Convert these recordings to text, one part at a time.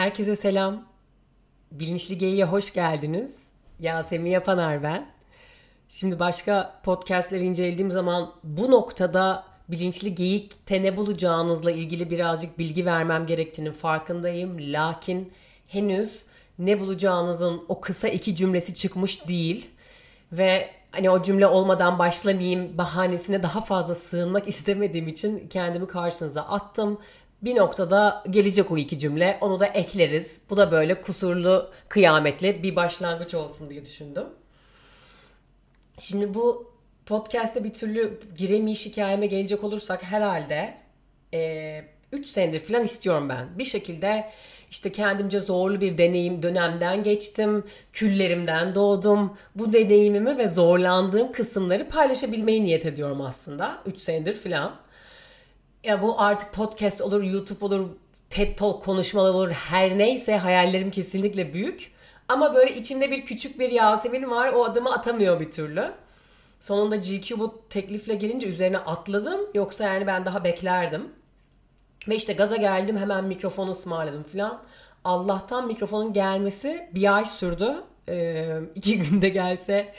Herkese selam. Bilinçli Geyi'ye hoş geldiniz. Yasemin Yapanar ben. Şimdi başka podcastleri incelediğim zaman bu noktada bilinçli geyikte ne bulacağınızla ilgili birazcık bilgi vermem gerektiğinin farkındayım. Lakin henüz ne bulacağınızın o kısa iki cümlesi çıkmış değil. Ve hani o cümle olmadan başlamayayım bahanesine daha fazla sığınmak istemediğim için kendimi karşınıza attım bir noktada gelecek o iki cümle. Onu da ekleriz. Bu da böyle kusurlu, kıyametli bir başlangıç olsun diye düşündüm. Şimdi bu podcast'te bir türlü giremeyiş hikayeme gelecek olursak herhalde 3 e, senedir falan istiyorum ben. Bir şekilde işte kendimce zorlu bir deneyim dönemden geçtim. Küllerimden doğdum. Bu deneyimimi ve zorlandığım kısımları paylaşabilmeyi niyet ediyorum aslında. 3 senedir falan ya bu artık podcast olur, YouTube olur, TED Talk konuşmalar olur. Her neyse hayallerim kesinlikle büyük. Ama böyle içimde bir küçük bir Yasemin var. O adımı atamıyor bir türlü. Sonunda GQ bu teklifle gelince üzerine atladım. Yoksa yani ben daha beklerdim. Ve işte gaza geldim hemen mikrofonu ısmarladım falan. Allah'tan mikrofonun gelmesi bir ay sürdü. Ee, iki günde gelse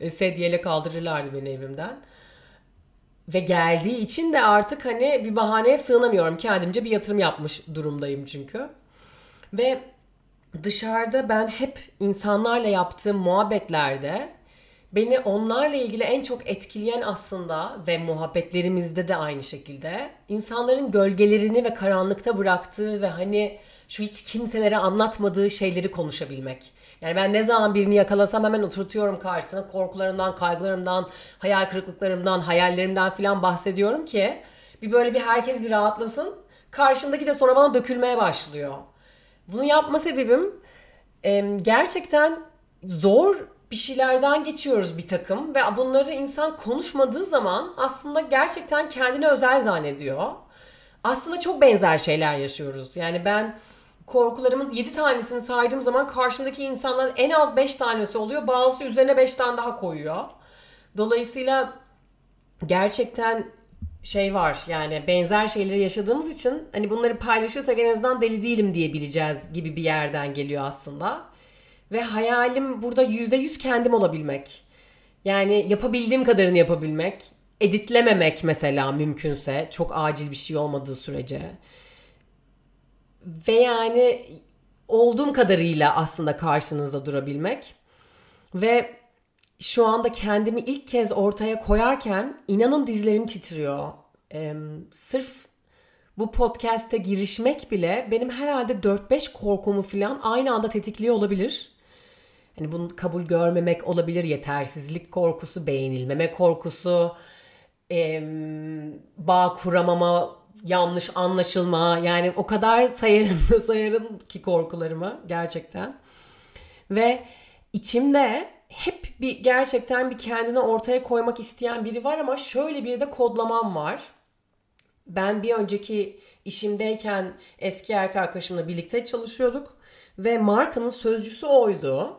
e, sedyeyle kaldırırlardı beni evimden ve geldiği için de artık hani bir bahaneye sığınamıyorum. Kendimce bir yatırım yapmış durumdayım çünkü. Ve dışarıda ben hep insanlarla yaptığım muhabbetlerde beni onlarla ilgili en çok etkileyen aslında ve muhabbetlerimizde de aynı şekilde insanların gölgelerini ve karanlıkta bıraktığı ve hani şu hiç kimselere anlatmadığı şeyleri konuşabilmek. Yani ben ne zaman birini yakalasam hemen oturtuyorum karşısına korkularımdan, kaygılarımdan, hayal kırıklıklarımdan, hayallerimden filan bahsediyorum ki bir böyle bir herkes bir rahatlasın. Karşımdaki de sonra bana dökülmeye başlıyor. Bunu yapma sebebim gerçekten zor bir şeylerden geçiyoruz bir takım ve bunları insan konuşmadığı zaman aslında gerçekten kendini özel zannediyor. Aslında çok benzer şeyler yaşıyoruz. Yani ben korkularımın 7 tanesini saydığım zaman karşımdaki insandan en az 5 tanesi oluyor. Bazısı üzerine 5 tane daha koyuyor. Dolayısıyla gerçekten şey var yani benzer şeyleri yaşadığımız için hani bunları paylaşırsak en azından deli değilim diyebileceğiz gibi bir yerden geliyor aslında. Ve hayalim burada %100 kendim olabilmek. Yani yapabildiğim kadarını yapabilmek. Editlememek mesela mümkünse çok acil bir şey olmadığı sürece ve yani olduğum kadarıyla aslında karşınızda durabilmek ve şu anda kendimi ilk kez ortaya koyarken inanın dizlerim titriyor. Ee, sırf bu podcast'e girişmek bile benim herhalde 4-5 korkumu falan aynı anda tetikliyor olabilir. Hani bunu kabul görmemek olabilir, yetersizlik korkusu, beğenilmeme korkusu, e, bağ kuramama yanlış anlaşılma yani o kadar sayarım sayarım ki korkularımı gerçekten. Ve içimde hep bir gerçekten bir kendini ortaya koymak isteyen biri var ama şöyle bir de kodlamam var. Ben bir önceki işimdeyken eski erkek arkadaşımla birlikte çalışıyorduk ve markanın sözcüsü oydu.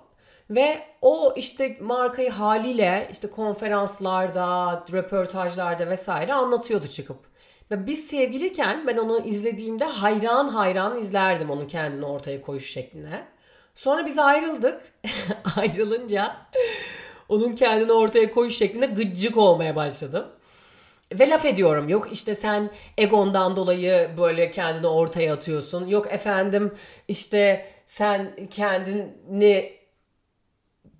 Ve o işte markayı haliyle işte konferanslarda, röportajlarda vesaire anlatıyordu çıkıp. Biz sevgiliyken ben onu izlediğimde hayran hayran izlerdim onun kendini ortaya koyuş şekline. Sonra biz ayrıldık. Ayrılınca onun kendini ortaya koyuş şeklinde gıcık olmaya başladım. Ve laf ediyorum. Yok işte sen egondan dolayı böyle kendini ortaya atıyorsun. Yok efendim işte sen kendini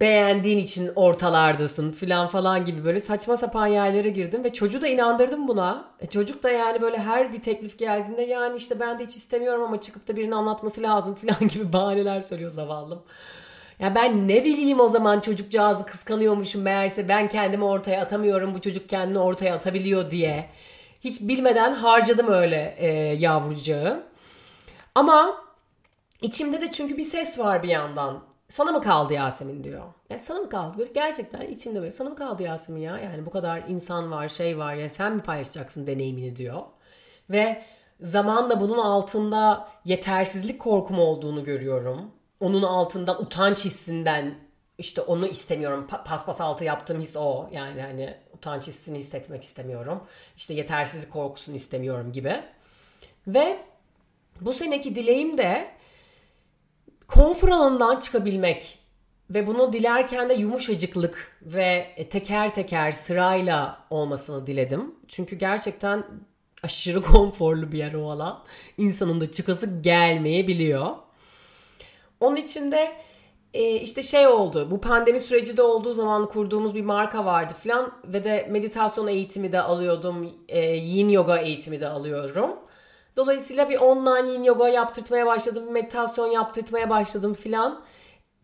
beğendiğin için ortalardasın filan falan gibi böyle saçma sapan yerlere girdim ve çocuğu da inandırdım buna. E çocuk da yani böyle her bir teklif geldiğinde yani işte ben de hiç istemiyorum ama çıkıp da birinin anlatması lazım filan gibi bahaneler söylüyor zavallım. Ya ben ne bileyim o zaman çocukcağızı kıskanıyormuşum meğerse ben kendimi ortaya atamıyorum bu çocuk kendini ortaya atabiliyor diye. Hiç bilmeden harcadım öyle e, yavrucağı. Ama içimde de çünkü bir ses var bir yandan sana mı kaldı Yasemin diyor. Ya sana mı kaldı? Böyle gerçekten içinde böyle sana mı kaldı Yasemin ya? Yani bu kadar insan var, şey var ya sen mi paylaşacaksın deneyimini diyor. Ve zamanla bunun altında yetersizlik korkum olduğunu görüyorum. Onun altından utanç hissinden işte onu istemiyorum. Pa- paspas altı yaptığım his o. Yani hani utanç hissini hissetmek istemiyorum. İşte yetersizlik korkusunu istemiyorum gibi. Ve bu seneki dileğim de konfor alanından çıkabilmek ve bunu dilerken de yumuşacıklık ve teker teker sırayla olmasını diledim. Çünkü gerçekten aşırı konforlu bir yer o alan. İnsanın da çıkası gelmeyebiliyor. Onun için de e, işte şey oldu. Bu pandemi süreci de olduğu zaman kurduğumuz bir marka vardı falan ve de meditasyon eğitimi de alıyordum. E, yin yoga eğitimi de alıyorum. Dolayısıyla bir online yoga yaptırtmaya başladım, meditasyon yaptırtmaya başladım filan.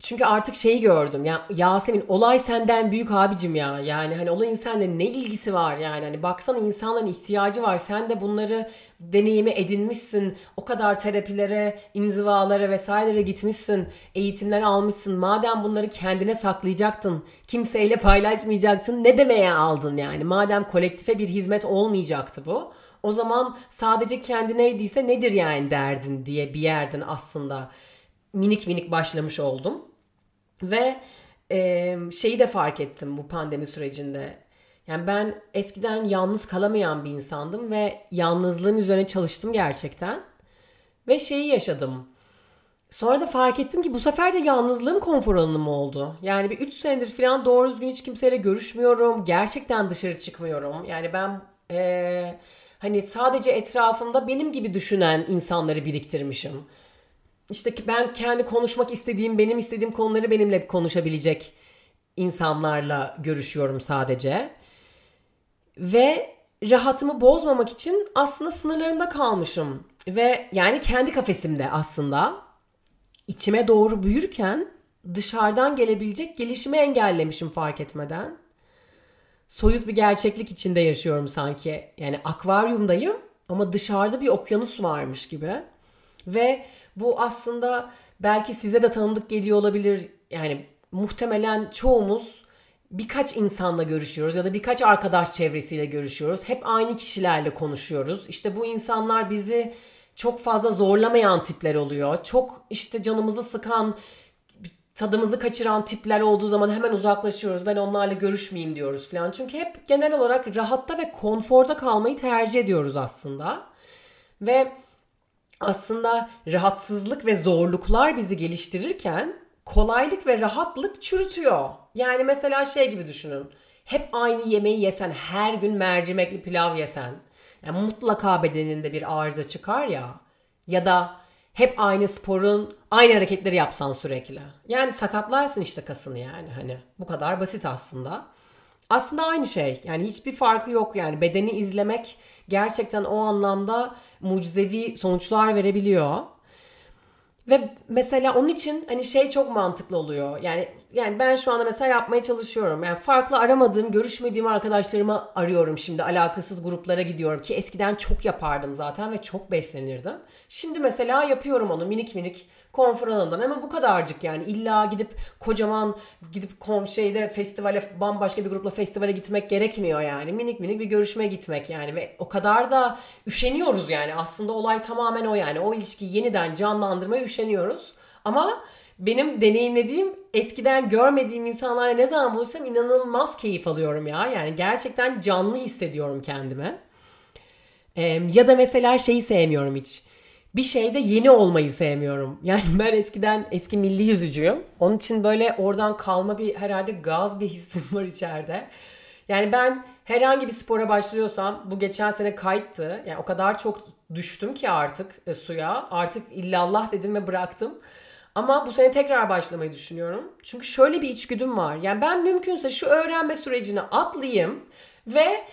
Çünkü artık şeyi gördüm. Ya Yasemin olay senden büyük abicim ya. Yani hani olayın seninle ne ilgisi var yani. Hani baksana insanların ihtiyacı var. Sen de bunları deneyimi edinmişsin. O kadar terapilere, inzivalara vesairelere gitmişsin. Eğitimler almışsın. Madem bunları kendine saklayacaktın, kimseyle paylaşmayacaktın. Ne demeye aldın yani? Madem kolektife bir hizmet olmayacaktı bu. O zaman sadece kendineydiyse nedir yani derdin diye bir yerden aslında minik minik başlamış oldum. Ve e, şeyi de fark ettim bu pandemi sürecinde. Yani ben eskiden yalnız kalamayan bir insandım ve yalnızlığın üzerine çalıştım gerçekten. Ve şeyi yaşadım. Sonra da fark ettim ki bu sefer de yalnızlığım konfor alanım oldu. Yani bir 3 senedir falan doğru düzgün hiç kimseyle görüşmüyorum. Gerçekten dışarı çıkmıyorum. Yani ben e, hani sadece etrafımda benim gibi düşünen insanları biriktirmişim işte ben kendi konuşmak istediğim, benim istediğim konuları benimle konuşabilecek insanlarla görüşüyorum sadece. Ve rahatımı bozmamak için aslında sınırlarımda kalmışım. Ve yani kendi kafesimde aslında içime doğru büyürken dışarıdan gelebilecek gelişimi engellemişim fark etmeden. Soyut bir gerçeklik içinde yaşıyorum sanki. Yani akvaryumdayım ama dışarıda bir okyanus varmış gibi. Ve bu aslında belki size de tanıdık geliyor olabilir. Yani muhtemelen çoğumuz birkaç insanla görüşüyoruz ya da birkaç arkadaş çevresiyle görüşüyoruz. Hep aynı kişilerle konuşuyoruz. İşte bu insanlar bizi çok fazla zorlamayan tipler oluyor. Çok işte canımızı sıkan, tadımızı kaçıran tipler olduğu zaman hemen uzaklaşıyoruz. Ben onlarla görüşmeyeyim diyoruz falan. Çünkü hep genel olarak rahatta ve konforda kalmayı tercih ediyoruz aslında. Ve aslında rahatsızlık ve zorluklar bizi geliştirirken kolaylık ve rahatlık çürütüyor. Yani mesela şey gibi düşünün. Hep aynı yemeği yesen, her gün mercimekli pilav yesen, yani mutlaka bedeninde bir arıza çıkar ya. Ya da hep aynı sporun aynı hareketleri yapsan sürekli. Yani sakatlarsın işte kasını yani hani. Bu kadar basit aslında. Aslında aynı şey. Yani hiçbir farkı yok yani. Bedeni izlemek gerçekten o anlamda mucizevi sonuçlar verebiliyor. Ve mesela onun için hani şey çok mantıklı oluyor. Yani yani ben şu anda mesela yapmaya çalışıyorum. Yani farklı aramadığım, görüşmediğim arkadaşlarımı arıyorum şimdi. Alakasız gruplara gidiyorum ki eskiden çok yapardım zaten ve çok beslenirdim. Şimdi mesela yapıyorum onu minik minik konfor alanından. Ama bu kadarcık yani. İlla gidip kocaman gidip kom şeyde festivale bambaşka bir grupla festivale gitmek gerekmiyor yani. Minik minik bir görüşme gitmek yani. Ve o kadar da üşeniyoruz yani. Aslında olay tamamen o yani. O ilişkiyi yeniden canlandırmaya üşeniyoruz. Ama benim deneyimlediğim eskiden görmediğim insanlarla ne zaman buluşsam inanılmaz keyif alıyorum ya. Yani gerçekten canlı hissediyorum kendimi. Ee, ya da mesela şeyi sevmiyorum hiç bir şeyde yeni olmayı sevmiyorum. Yani ben eskiden eski milli yüzücüyüm. Onun için böyle oradan kalma bir herhalde gaz bir hissim var içeride. Yani ben herhangi bir spora başlıyorsam bu geçen sene kayıttı. Yani o kadar çok düştüm ki artık e, suya. Artık illallah dedim ve bıraktım. Ama bu sene tekrar başlamayı düşünüyorum. Çünkü şöyle bir içgüdüm var. Yani ben mümkünse şu öğrenme sürecini atlayayım ve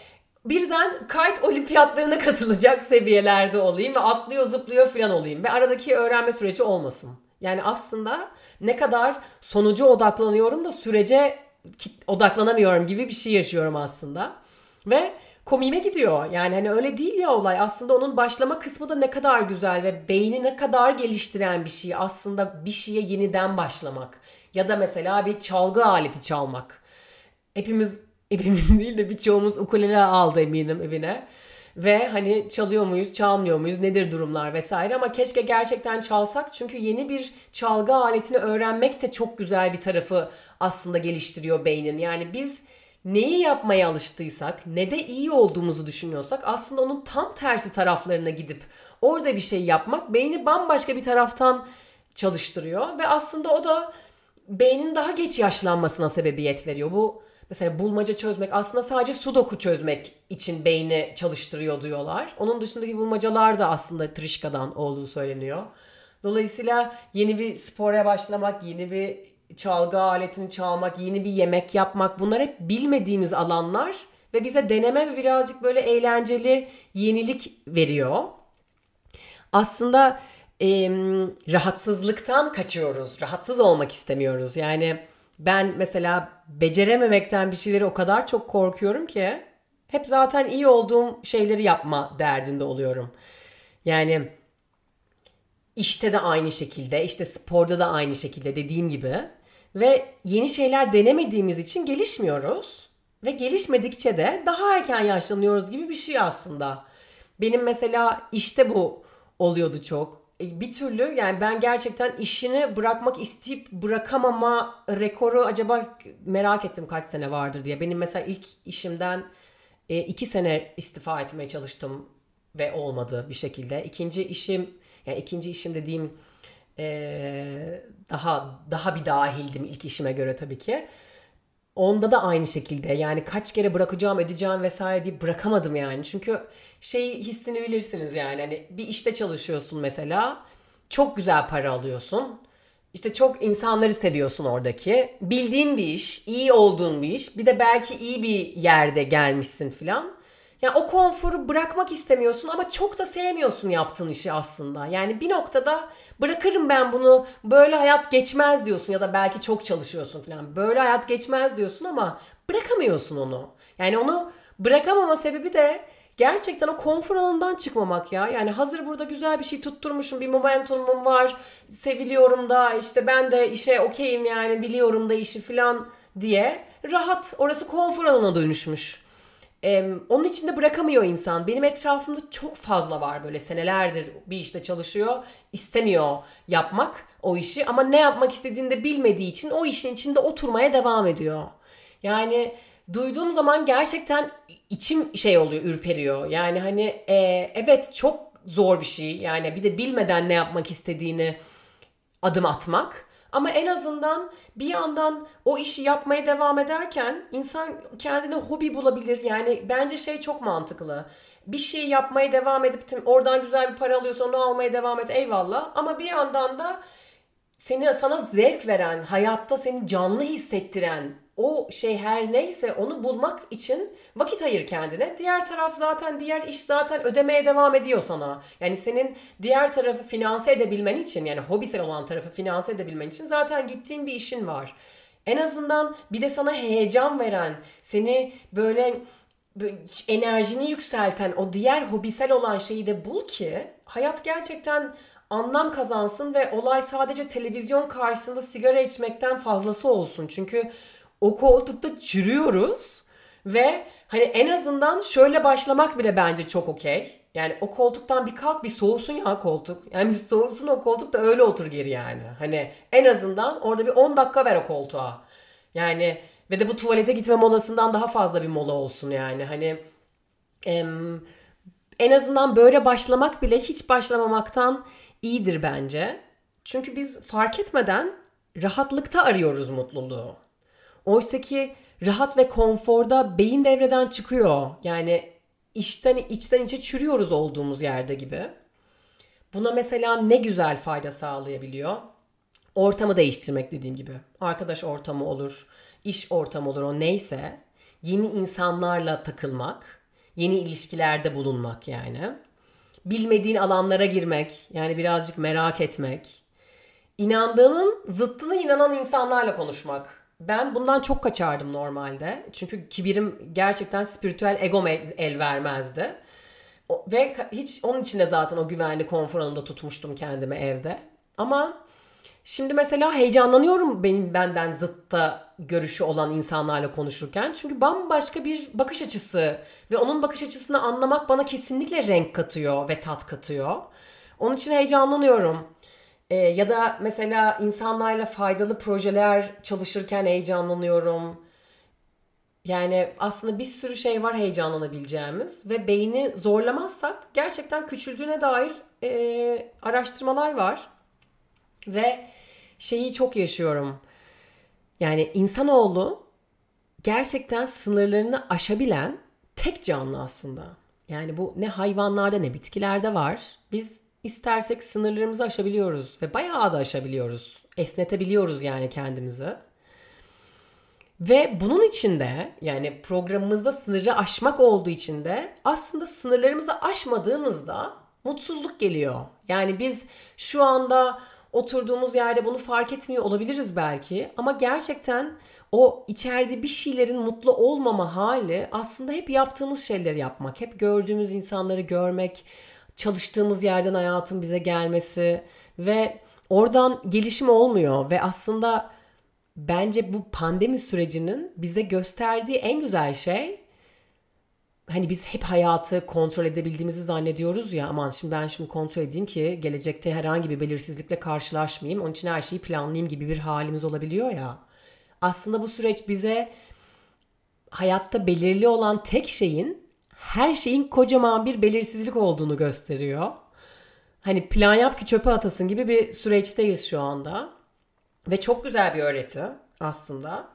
birden kite olimpiyatlarına katılacak seviyelerde olayım ve atlıyor zıplıyor falan olayım ve aradaki öğrenme süreci olmasın. Yani aslında ne kadar sonucu odaklanıyorum da sürece odaklanamıyorum gibi bir şey yaşıyorum aslında. Ve komiğime gidiyor. Yani hani öyle değil ya olay. Aslında onun başlama kısmı da ne kadar güzel ve beyni ne kadar geliştiren bir şey. Aslında bir şeye yeniden başlamak. Ya da mesela bir çalgı aleti çalmak. Hepimiz hepimiz değil de birçoğumuz ukulele aldı eminim evine. Ve hani çalıyor muyuz, çalmıyor muyuz, nedir durumlar vesaire ama keşke gerçekten çalsak çünkü yeni bir çalgı aletini öğrenmek de çok güzel bir tarafı aslında geliştiriyor beynin. Yani biz neyi yapmaya alıştıysak, ne de iyi olduğumuzu düşünüyorsak aslında onun tam tersi taraflarına gidip orada bir şey yapmak beyni bambaşka bir taraftan çalıştırıyor ve aslında o da beynin daha geç yaşlanmasına sebebiyet veriyor. Bu mesela bulmaca çözmek aslında sadece sudoku çözmek için beyni çalıştırıyor diyorlar. Onun dışındaki bulmacalar da aslında trişkadan olduğu söyleniyor. Dolayısıyla yeni bir spora başlamak, yeni bir çalgı aletini çalmak, yeni bir yemek yapmak bunlar hep bilmediğimiz alanlar ve bize deneme ve birazcık böyle eğlenceli yenilik veriyor. Aslında e, rahatsızlıktan kaçıyoruz. Rahatsız olmak istemiyoruz. Yani ben mesela becerememekten bir şeyleri o kadar çok korkuyorum ki hep zaten iyi olduğum şeyleri yapma derdinde oluyorum. Yani işte de aynı şekilde, işte sporda da aynı şekilde dediğim gibi ve yeni şeyler denemediğimiz için gelişmiyoruz ve gelişmedikçe de daha erken yaşlanıyoruz gibi bir şey aslında. Benim mesela işte bu oluyordu çok. E, bir türlü yani ben gerçekten işini bırakmak isteyip bırakamama rekoru acaba merak ettim kaç sene vardır diye. Benim mesela ilk işimden e, iki sene istifa etmeye çalıştım ve olmadı bir şekilde. İkinci işim yani ikinci işim dediğim e, daha daha bir dahildim ilk işime göre tabii ki. Onda da aynı şekilde yani kaç kere bırakacağım edeceğim vesaire diye bırakamadım yani. Çünkü şey hissini bilirsiniz yani hani bir işte çalışıyorsun mesela çok güzel para alıyorsun. İşte çok insanları seviyorsun oradaki. Bildiğin bir iş, iyi olduğun bir iş. Bir de belki iyi bir yerde gelmişsin filan. Yani o konforu bırakmak istemiyorsun ama çok da sevmiyorsun yaptığın işi aslında. Yani bir noktada bırakırım ben bunu böyle hayat geçmez diyorsun ya da belki çok çalışıyorsun falan. Böyle hayat geçmez diyorsun ama bırakamıyorsun onu. Yani onu bırakamama sebebi de gerçekten o konfor alanından çıkmamak ya. Yani hazır burada güzel bir şey tutturmuşum, bir momentumum var, seviliyorum da işte ben de işe okeyim yani biliyorum da işi falan diye rahat orası konfor alanına dönüşmüş. Ee, onun içinde bırakamıyor insan. Benim etrafımda çok fazla var böyle senelerdir bir işte çalışıyor. istemiyor yapmak o işi ama ne yapmak istediğini de bilmediği için o işin içinde oturmaya devam ediyor. Yani duyduğum zaman gerçekten içim şey oluyor, ürperiyor. Yani hani e, evet çok zor bir şey. Yani bir de bilmeden ne yapmak istediğini adım atmak. Ama en azından bir yandan o işi yapmaya devam ederken insan kendine hobi bulabilir. Yani bence şey çok mantıklı. Bir şey yapmaya devam edip oradan güzel bir para alıyorsan onu almaya devam et eyvallah. Ama bir yandan da seni sana zevk veren, hayatta seni canlı hissettiren o şey her neyse onu bulmak için vakit ayır kendine. Diğer taraf zaten diğer iş zaten ödemeye devam ediyor sana. Yani senin diğer tarafı finanse edebilmen için yani hobisel olan tarafı finanse edebilmen için zaten gittiğin bir işin var. En azından bir de sana heyecan veren, seni böyle enerjini yükselten o diğer hobisel olan şeyi de bul ki hayat gerçekten anlam kazansın ve olay sadece televizyon karşısında sigara içmekten fazlası olsun. Çünkü o koltukta çürüyoruz ve hani en azından şöyle başlamak bile bence çok okey. Yani o koltuktan bir kalk bir soğusun ya koltuk. Yani bir soğusun o koltuk da öyle otur geri yani. Hani en azından orada bir 10 dakika ver o koltuğa. Yani ve de bu tuvalete gitme molasından daha fazla bir mola olsun yani. Hani em, en azından böyle başlamak bile hiç başlamamaktan iyidir bence. Çünkü biz fark etmeden rahatlıkta arıyoruz mutluluğu. Oysa ki rahat ve konforda beyin devreden çıkıyor. Yani içten, içten içe çürüyoruz olduğumuz yerde gibi. Buna mesela ne güzel fayda sağlayabiliyor? Ortamı değiştirmek dediğim gibi. Arkadaş ortamı olur, iş ortamı olur o neyse. Yeni insanlarla takılmak, yeni ilişkilerde bulunmak yani. Bilmediğin alanlara girmek, yani birazcık merak etmek. İnandığının zıttını inanan insanlarla konuşmak ben bundan çok kaçardım normalde. Çünkü kibirim gerçekten spiritüel egom el, el vermezdi. O, ve hiç onun içinde zaten o güvenli konfor tutmuştum kendimi evde. Ama şimdi mesela heyecanlanıyorum benim benden zıtta görüşü olan insanlarla konuşurken. Çünkü bambaşka bir bakış açısı ve onun bakış açısını anlamak bana kesinlikle renk katıyor ve tat katıyor. Onun için heyecanlanıyorum. E, ya da mesela insanlarla faydalı projeler çalışırken heyecanlanıyorum. Yani aslında bir sürü şey var heyecanlanabileceğimiz ve beyni zorlamazsak gerçekten küçüldüğüne dair e, araştırmalar var. Ve şeyi çok yaşıyorum. Yani insanoğlu gerçekten sınırlarını aşabilen tek canlı aslında. Yani bu ne hayvanlarda ne bitkilerde var. Biz istersek sınırlarımızı aşabiliyoruz ve bayağı da aşabiliyoruz. Esnetebiliyoruz yani kendimizi. Ve bunun içinde yani programımızda sınırı aşmak olduğu için de aslında sınırlarımızı aşmadığımızda mutsuzluk geliyor. Yani biz şu anda oturduğumuz yerde bunu fark etmiyor olabiliriz belki ama gerçekten o içeride bir şeylerin mutlu olmama hali aslında hep yaptığımız şeyleri yapmak, hep gördüğümüz insanları görmek, çalıştığımız yerden hayatın bize gelmesi ve oradan gelişim olmuyor ve aslında bence bu pandemi sürecinin bize gösterdiği en güzel şey hani biz hep hayatı kontrol edebildiğimizi zannediyoruz ya aman şimdi ben şimdi kontrol edeyim ki gelecekte herhangi bir belirsizlikle karşılaşmayayım. Onun için her şeyi planlayayım gibi bir halimiz olabiliyor ya. Aslında bu süreç bize hayatta belirli olan tek şeyin her şeyin kocaman bir belirsizlik olduğunu gösteriyor. Hani plan yap ki çöpe atasın gibi bir süreçteyiz şu anda. Ve çok güzel bir öğreti aslında.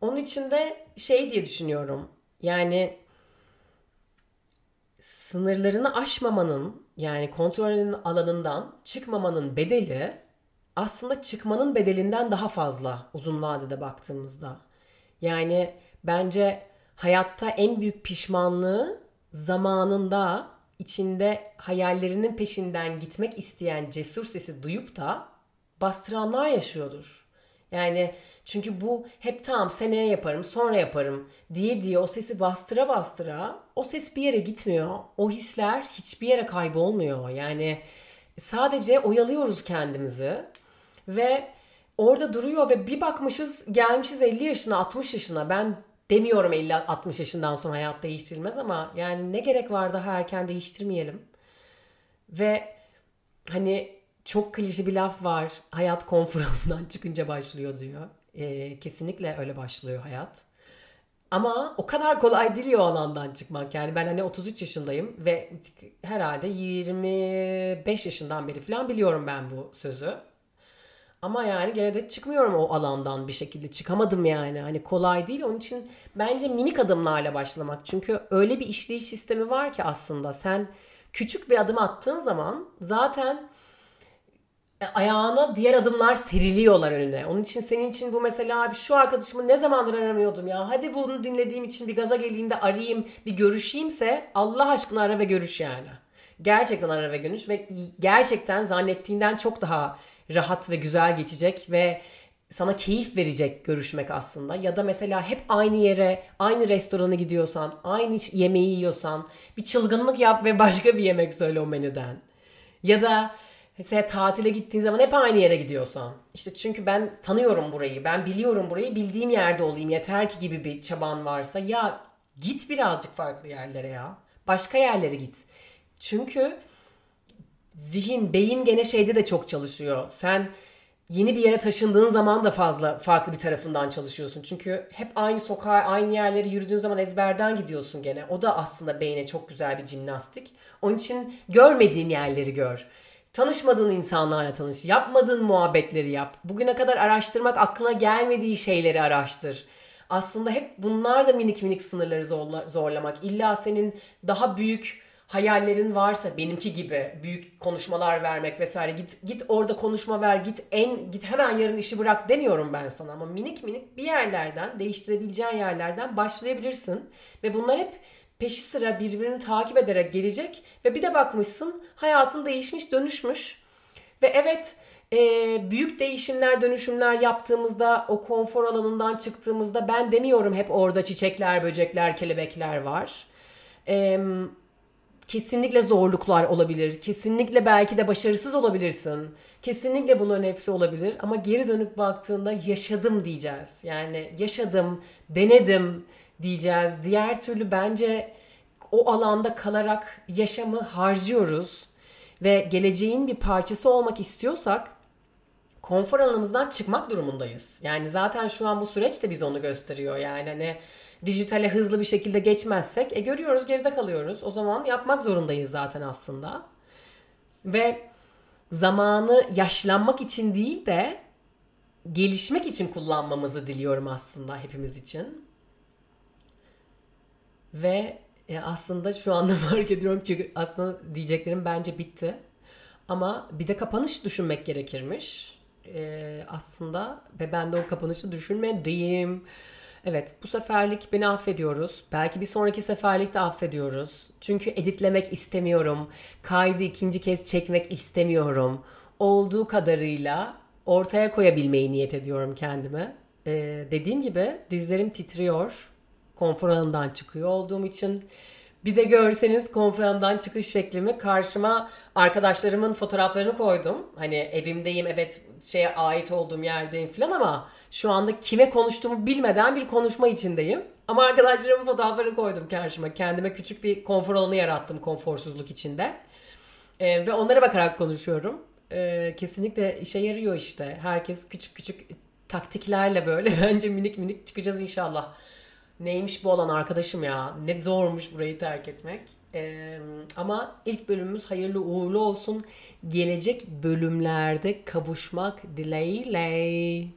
Onun için de şey diye düşünüyorum. Yani sınırlarını aşmamanın yani kontrolünün alanından çıkmamanın bedeli aslında çıkmanın bedelinden daha fazla uzun vadede baktığımızda. Yani bence hayatta en büyük pişmanlığı zamanında içinde hayallerinin peşinden gitmek isteyen cesur sesi duyup da bastıranlar yaşıyordur. Yani çünkü bu hep tamam seneye yaparım sonra yaparım diye diye o sesi bastıra bastıra o ses bir yere gitmiyor. O hisler hiçbir yere kaybolmuyor. Yani sadece oyalıyoruz kendimizi ve orada duruyor ve bir bakmışız gelmişiz 50 yaşına 60 yaşına ben demiyorum 50-60 yaşından sonra hayat değiştirilmez ama yani ne gerek var daha erken değiştirmeyelim. Ve hani çok klişe bir laf var. Hayat konfor alanından çıkınca başlıyor diyor. E, kesinlikle öyle başlıyor hayat. Ama o kadar kolay değil o alandan çıkmak. Yani ben hani 33 yaşındayım ve herhalde 25 yaşından beri falan biliyorum ben bu sözü. Ama yani gene de çıkmıyorum o alandan bir şekilde. Çıkamadım yani. Hani kolay değil. Onun için bence minik adımlarla başlamak. Çünkü öyle bir işleyiş sistemi var ki aslında. Sen küçük bir adım attığın zaman zaten e, ayağına diğer adımlar seriliyorlar önüne. Onun için senin için bu mesela abi şu arkadaşımı ne zamandır aramıyordum ya. Hadi bunu dinlediğim için bir gaza geleyim de arayayım, bir görüşeyimse Allah aşkına ara ve görüş yani. Gerçekten ara ve görüş ve gerçekten zannettiğinden çok daha rahat ve güzel geçecek ve sana keyif verecek görüşmek aslında. Ya da mesela hep aynı yere, aynı restorana gidiyorsan, aynı yemeği yiyorsan bir çılgınlık yap ve başka bir yemek söyle o menüden. Ya da Mesela tatile gittiğin zaman hep aynı yere gidiyorsan. İşte çünkü ben tanıyorum burayı, ben biliyorum burayı, bildiğim yerde olayım yeter ki gibi bir çaban varsa ya git birazcık farklı yerlere ya. Başka yerlere git. Çünkü zihin, beyin gene şeyde de çok çalışıyor. Sen yeni bir yere taşındığın zaman da fazla farklı bir tarafından çalışıyorsun. Çünkü hep aynı sokağa, aynı yerleri yürüdüğün zaman ezberden gidiyorsun gene. O da aslında beyne çok güzel bir jimnastik. Onun için görmediğin yerleri gör. Tanışmadığın insanlarla tanış. Yapmadığın muhabbetleri yap. Bugüne kadar araştırmak aklına gelmediği şeyleri araştır. Aslında hep bunlar da minik minik sınırları zorlamak. İlla senin daha büyük hayallerin varsa benimki gibi büyük konuşmalar vermek vesaire git git orada konuşma ver git en git hemen yarın işi bırak demiyorum ben sana. Ama minik minik bir yerlerden değiştirebileceğin yerlerden başlayabilirsin. Ve bunlar hep peşi sıra birbirini takip ederek gelecek ve bir de bakmışsın hayatın değişmiş dönüşmüş. Ve evet e, büyük değişimler dönüşümler yaptığımızda o konfor alanından çıktığımızda ben demiyorum hep orada çiçekler böcekler kelebekler var. E, kesinlikle zorluklar olabilir. Kesinlikle belki de başarısız olabilirsin. Kesinlikle bunların hepsi olabilir ama geri dönüp baktığında yaşadım diyeceğiz. Yani yaşadım, denedim, diyeceğiz. Diğer türlü bence o alanda kalarak yaşamı harcıyoruz ve geleceğin bir parçası olmak istiyorsak konfor alanımızdan çıkmak durumundayız. Yani zaten şu an bu süreç de bize onu gösteriyor. Yani hani dijitale hızlı bir şekilde geçmezsek e görüyoruz geride kalıyoruz. O zaman yapmak zorundayız zaten aslında. Ve zamanı yaşlanmak için değil de gelişmek için kullanmamızı diliyorum aslında hepimiz için. Ve e, aslında şu anda fark ediyorum ki aslında diyeceklerim bence bitti. Ama bir de kapanış düşünmek gerekirmiş. E, aslında ve ben de o kapanışı düşünmedim. Evet bu seferlik beni affediyoruz. Belki bir sonraki seferlik de affediyoruz. Çünkü editlemek istemiyorum. Kaydı ikinci kez çekmek istemiyorum. Olduğu kadarıyla ortaya koyabilmeyi niyet ediyorum kendime. Ee, dediğim gibi dizlerim titriyor. Konfor alanından çıkıyor olduğum için. Bir de görseniz konfor alanından çıkış şeklimi karşıma arkadaşlarımın fotoğraflarını koydum. Hani evimdeyim evet şeye ait olduğum yerdeyim falan ama şu anda kime konuştuğumu bilmeden bir konuşma içindeyim. Ama arkadaşlarımın fotoğraflarını koydum karşıma. Kendime küçük bir konfor alanı yarattım konforsuzluk içinde. Ee, ve onlara bakarak konuşuyorum. Ee, kesinlikle işe yarıyor işte. Herkes küçük küçük taktiklerle böyle bence minik minik çıkacağız inşallah. Neymiş bu olan arkadaşım ya. Ne zormuş burayı terk etmek. Ee, ama ilk bölümümüz hayırlı uğurlu olsun. Gelecek bölümlerde kavuşmak dileğiyle.